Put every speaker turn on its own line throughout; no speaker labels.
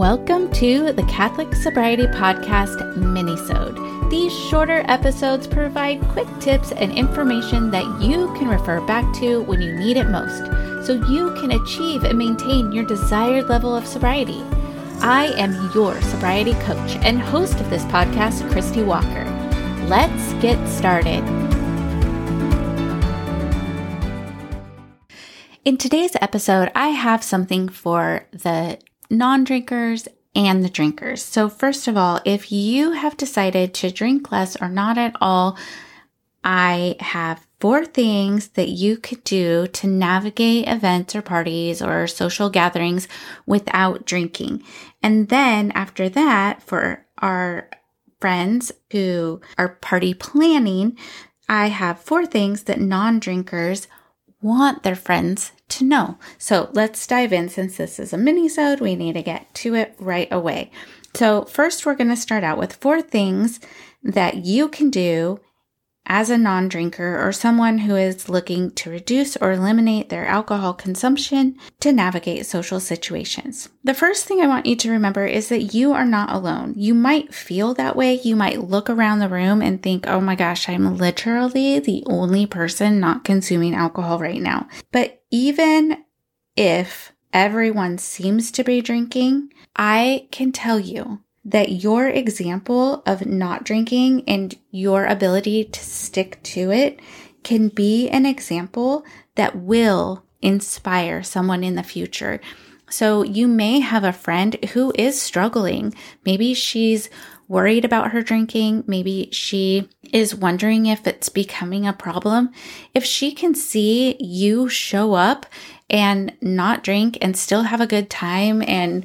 Welcome to the Catholic Sobriety Podcast Minisode. These shorter episodes provide quick tips and information that you can refer back to when you need it most, so you can achieve and maintain your desired level of sobriety. I am your sobriety coach and host of this podcast, Christy Walker. Let's get started. In today's episode, I have something for the non drinkers and the drinkers. So, first of all, if you have decided to drink less or not at all, I have four things that you could do to navigate events or parties or social gatherings without drinking. And then after that, for our friends who are party planning, I have four things that non drinkers want their friends to know. So let's dive in since this is a mini-sode, we need to get to it right away. So first we're going to start out with four things that you can do as a non drinker or someone who is looking to reduce or eliminate their alcohol consumption to navigate social situations. The first thing I want you to remember is that you are not alone. You might feel that way. You might look around the room and think, oh my gosh, I'm literally the only person not consuming alcohol right now. But even if everyone seems to be drinking, I can tell you that your example of not drinking and your ability to stick to it can be an example that will inspire someone in the future. So you may have a friend who is struggling. Maybe she's worried about her drinking. Maybe she is wondering if it's becoming a problem. If she can see you show up and not drink and still have a good time and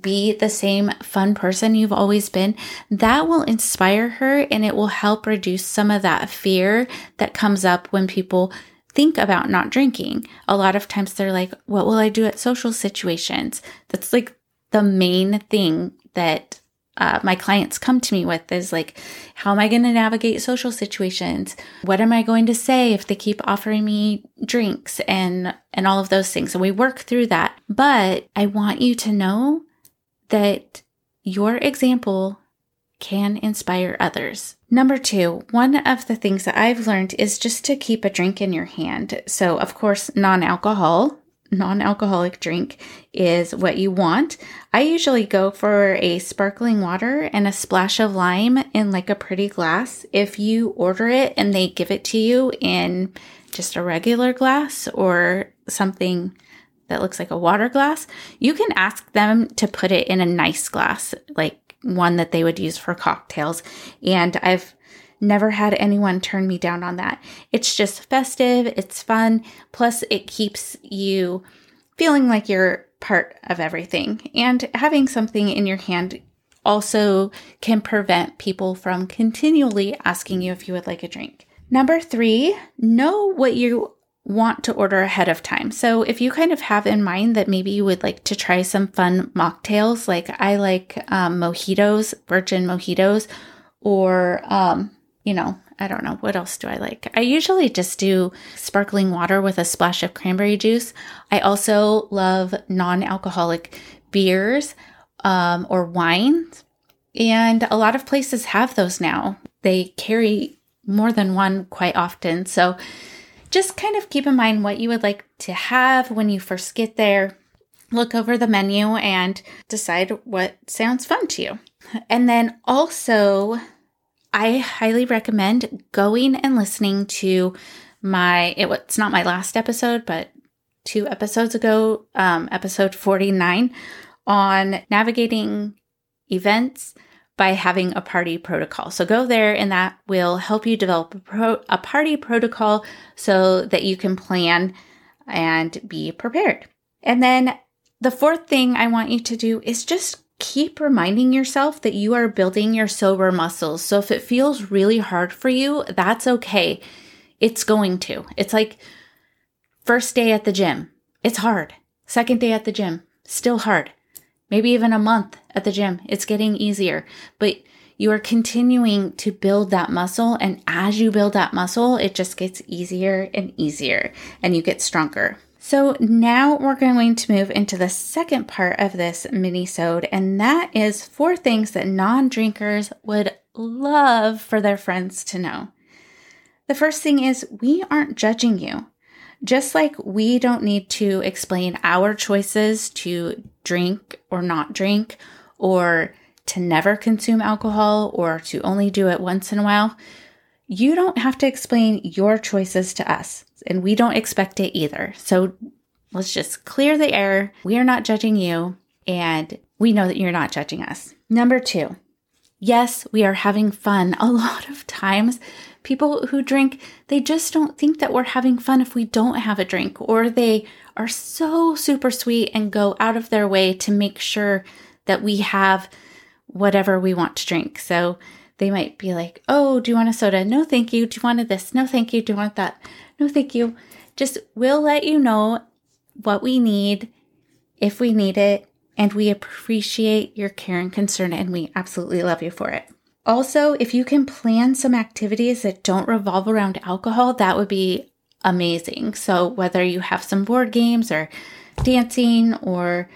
be the same fun person you've always been, that will inspire her and it will help reduce some of that fear that comes up when people think about not drinking. A lot of times they're like, what will I do at social situations? That's like the main thing that uh, my clients come to me with is like, how am I going to navigate social situations? What am I going to say if they keep offering me drinks and and all of those things? And we work through that. But I want you to know that your example can inspire others. Number two, one of the things that I've learned is just to keep a drink in your hand. So, of course, non alcohol, non alcoholic drink is what you want. I usually go for a sparkling water and a splash of lime in like a pretty glass. If you order it and they give it to you in just a regular glass or something that looks like a water glass, you can ask them to put it in a nice glass, like one that they would use for cocktails. And I've never had anyone turn me down on that. It's just festive, it's fun, plus it keeps you feeling like you're part of everything. And having something in your hand also can prevent people from continually asking you if you would like a drink. Number three, know what you want to order ahead of time. So if you kind of have in mind that maybe you would like to try some fun mocktails, like I like um, mojitos, virgin mojitos, or, um, you know, I don't know, what else do I like? I usually just do sparkling water with a splash of cranberry juice. I also love non alcoholic beers um, or wines. And a lot of places have those now. They carry more than one quite often. So just kind of keep in mind what you would like to have when you first get there. Look over the menu and decide what sounds fun to you. And then also, I highly recommend going and listening to my, it, it's not my last episode, but two episodes ago, um, episode 49 on navigating events by having a party protocol. So go there and that will help you develop a, pro- a party protocol so that you can plan and be prepared. And then the fourth thing I want you to do is just keep reminding yourself that you are building your sober muscles. So if it feels really hard for you, that's okay. It's going to. It's like first day at the gym. It's hard. Second day at the gym. Still hard maybe even a month at the gym. It's getting easier, but you are continuing to build that muscle. And as you build that muscle, it just gets easier and easier and you get stronger. So now we're going to move into the second part of this mini-sode, and that is four things that non-drinkers would love for their friends to know. The first thing is we aren't judging you. Just like we don't need to explain our choices to drink or not drink, or to never consume alcohol, or to only do it once in a while, you don't have to explain your choices to us and we don't expect it either. So let's just clear the air. We are not judging you, and we know that you're not judging us. Number two, yes, we are having fun. A lot of times, people who drink, they just don't think that we're having fun if we don't have a drink, or they are so super sweet and go out of their way to make sure that we have whatever we want to drink. So they might be like, Oh, do you want a soda? No, thank you. Do you want this? No, thank you. Do you want that? No, thank you. Just we'll let you know what we need if we need it. And we appreciate your care and concern, and we absolutely love you for it. Also, if you can plan some activities that don't revolve around alcohol, that would be amazing. So, whether you have some board games or dancing or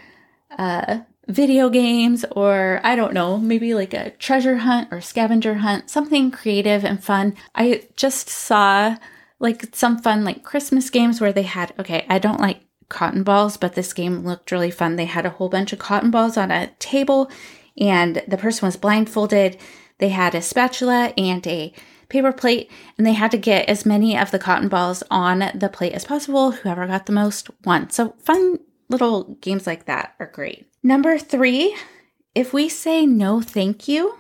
uh, video games, or I don't know, maybe like a treasure hunt or scavenger hunt, something creative and fun. I just saw like some fun like Christmas games where they had okay, I don't like cotton balls, but this game looked really fun. They had a whole bunch of cotton balls on a table and the person was blindfolded. They had a spatula and a paper plate and they had to get as many of the cotton balls on the plate as possible. Whoever got the most won. So fun little games like that are great. Number 3, if we say no thank you,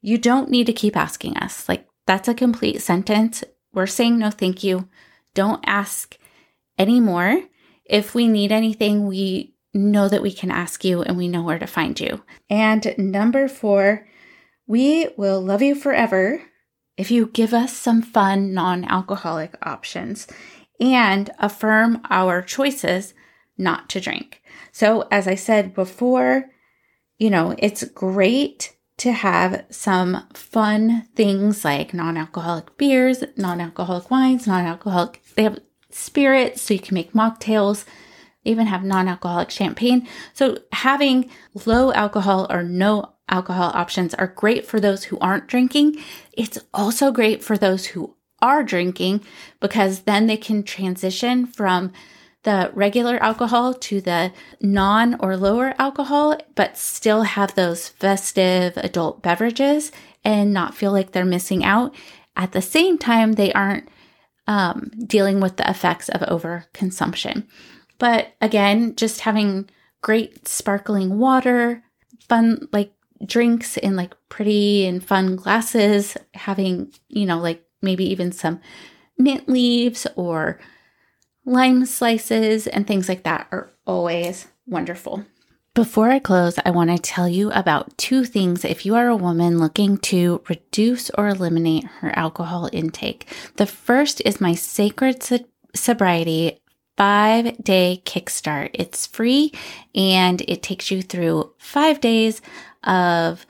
you don't need to keep asking us. Like that's a complete sentence. We're saying no, thank you. Don't ask anymore. If we need anything, we know that we can ask you and we know where to find you. And number four, we will love you forever if you give us some fun non alcoholic options and affirm our choices not to drink. So, as I said before, you know, it's great to have some fun things like non alcoholic beers, non alcoholic wines, non alcoholic, they have spirits, so you can make mocktails. Even have non alcoholic champagne. So having low alcohol or no alcohol options are great for those who aren't drinking. It's also great for those who are drinking because then they can transition from the regular alcohol to the non or lower alcohol, but still have those festive adult beverages and not feel like they're missing out. At the same time, they aren't um, dealing with the effects of overconsumption. But again, just having great sparkling water, fun, like drinks in like pretty and fun glasses, having, you know, like maybe even some mint leaves or lime slices and things like that are always wonderful. Before I close, I want to tell you about two things if you are a woman looking to reduce or eliminate her alcohol intake. The first is my Sacred Sobriety five day kickstart. It's free and it takes you through five days of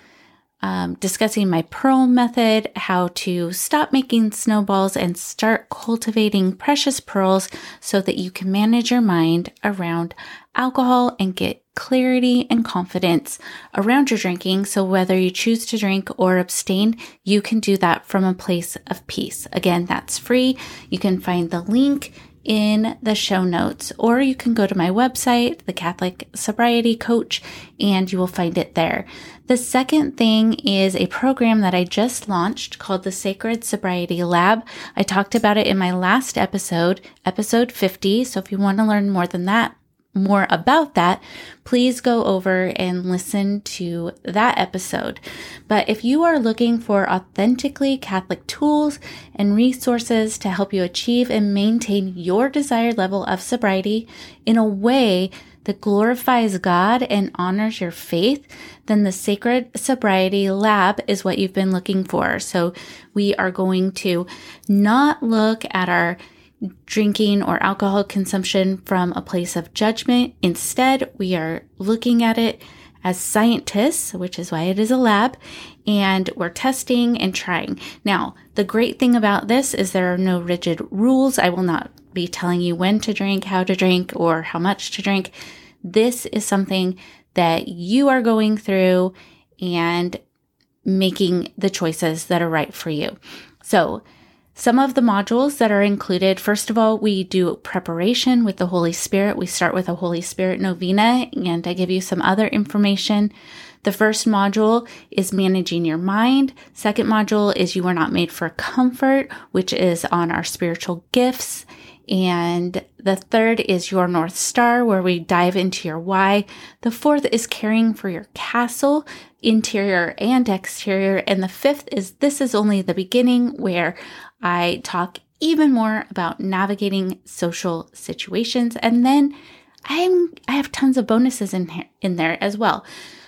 um, discussing my Pearl method, how to stop making snowballs and start cultivating precious pearls so that you can manage your mind around alcohol and get clarity and confidence around your drinking. So whether you choose to drink or abstain, you can do that from a place of peace. Again, that's free. You can find the link in the show notes, or you can go to my website, the Catholic Sobriety Coach, and you will find it there. The second thing is a program that I just launched called the Sacred Sobriety Lab. I talked about it in my last episode, episode 50. So if you want to learn more than that, more about that, please go over and listen to that episode. But if you are looking for authentically Catholic tools and resources to help you achieve and maintain your desired level of sobriety in a way that glorifies God and honors your faith, then the Sacred Sobriety Lab is what you've been looking for. So we are going to not look at our drinking or alcohol consumption from a place of judgment. Instead, we are looking at it as scientists, which is why it is a lab, and we're testing and trying. Now, the great thing about this is there are no rigid rules. I will not be telling you when to drink, how to drink, or how much to drink. This is something that you are going through and making the choices that are right for you. So, some of the modules that are included, first of all, we do preparation with the Holy Spirit. We start with a Holy Spirit novena, and I give you some other information. The first module is managing your mind. Second module is you are not made for comfort, which is on our spiritual gifts. And the third is your North Star, where we dive into your why. The fourth is caring for your castle, interior and exterior. And the fifth is this is only the beginning, where I talk even more about navigating social situations. And then I'm, I have tons of bonuses in here, in there as well.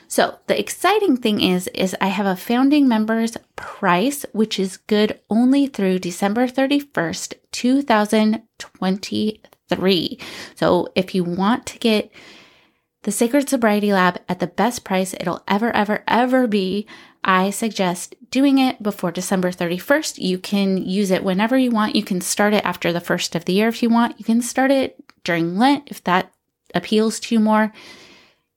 So the exciting thing is, is I have a founding members price, which is good only through December 31st, 2023. So if you want to get the Sacred Sobriety Lab at the best price it'll ever, ever, ever be, I suggest doing it before December 31st. You can use it whenever you want. You can start it after the first of the year if you want. You can start it during Lent if that appeals to you more.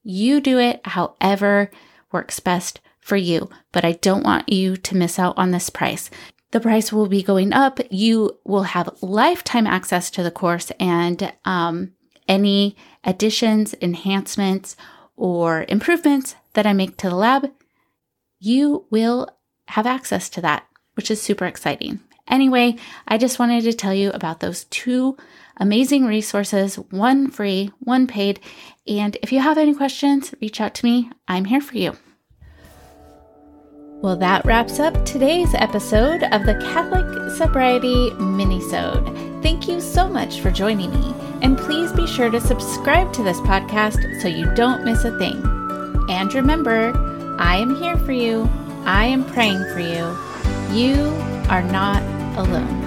You do it however works best for you, but I don't want you to miss out on this price. The price will be going up. You will have lifetime access to the course and um, any additions, enhancements, or improvements that I make to the lab, you will have access to that, which is super exciting. Anyway, I just wanted to tell you about those two amazing resources one free, one paid. And if you have any questions, reach out to me. I'm here for you. Well, that wraps up today's episode of the Catholic Sobriety Minisode. Thank you so much for joining me, and please be sure to subscribe to this podcast so you don't miss a thing. And remember, I am here for you. I am praying for you. You are not alone.